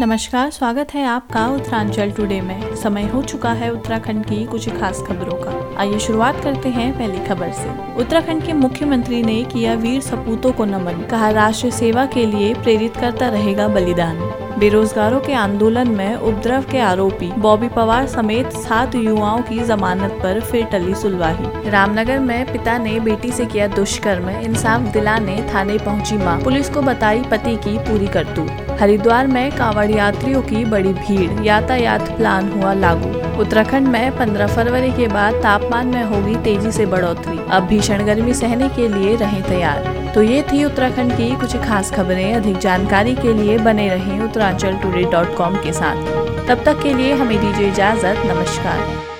नमस्कार, स्वागत है आपका उत्तरांचल टुडे में। समय हो चुका है उत्तराखंड की कुछ खास खबरों का। आइए शुरुआत करते हैं पहली खबर से। उत्तराखंड के मुख्यमंत्री ने किया वीर सपूतों को नमन, कहा राष्ट्र सेवा के लिए प्रेरित करता रहेगा बलिदान। बेरोजगारों के आंदोलन में उपद्रव के आरोपी बॉबी पवार समेत सात युवाओं की जमानत पर फिर टली सुलवाही। रामनगर में पिता ने बेटी से किया दुष्कर्म, इंसाफ दिलाने थाने पहुँची माँ। पुलिस को बताई पति की पूरी करतूत। हरिद्वार में कांवड़ यात्रियों की बड़ी भीड़, यातायात प्लान हुआ लागू। उत्तराखंड में 15 फरवरी के बाद तापमान में होगी तेज़ी से बढ़ोतरी। अब भीषण गर्मी सहने के लिए रहें तैयार। तो ये थी उत्तराखंड की कुछ खास खबरें। अधिक जानकारी के लिए बने रहें टुडे डॉट कॉम के साथ। तब तक के लिए हमें दीजिए इजाज़त। नमस्कार।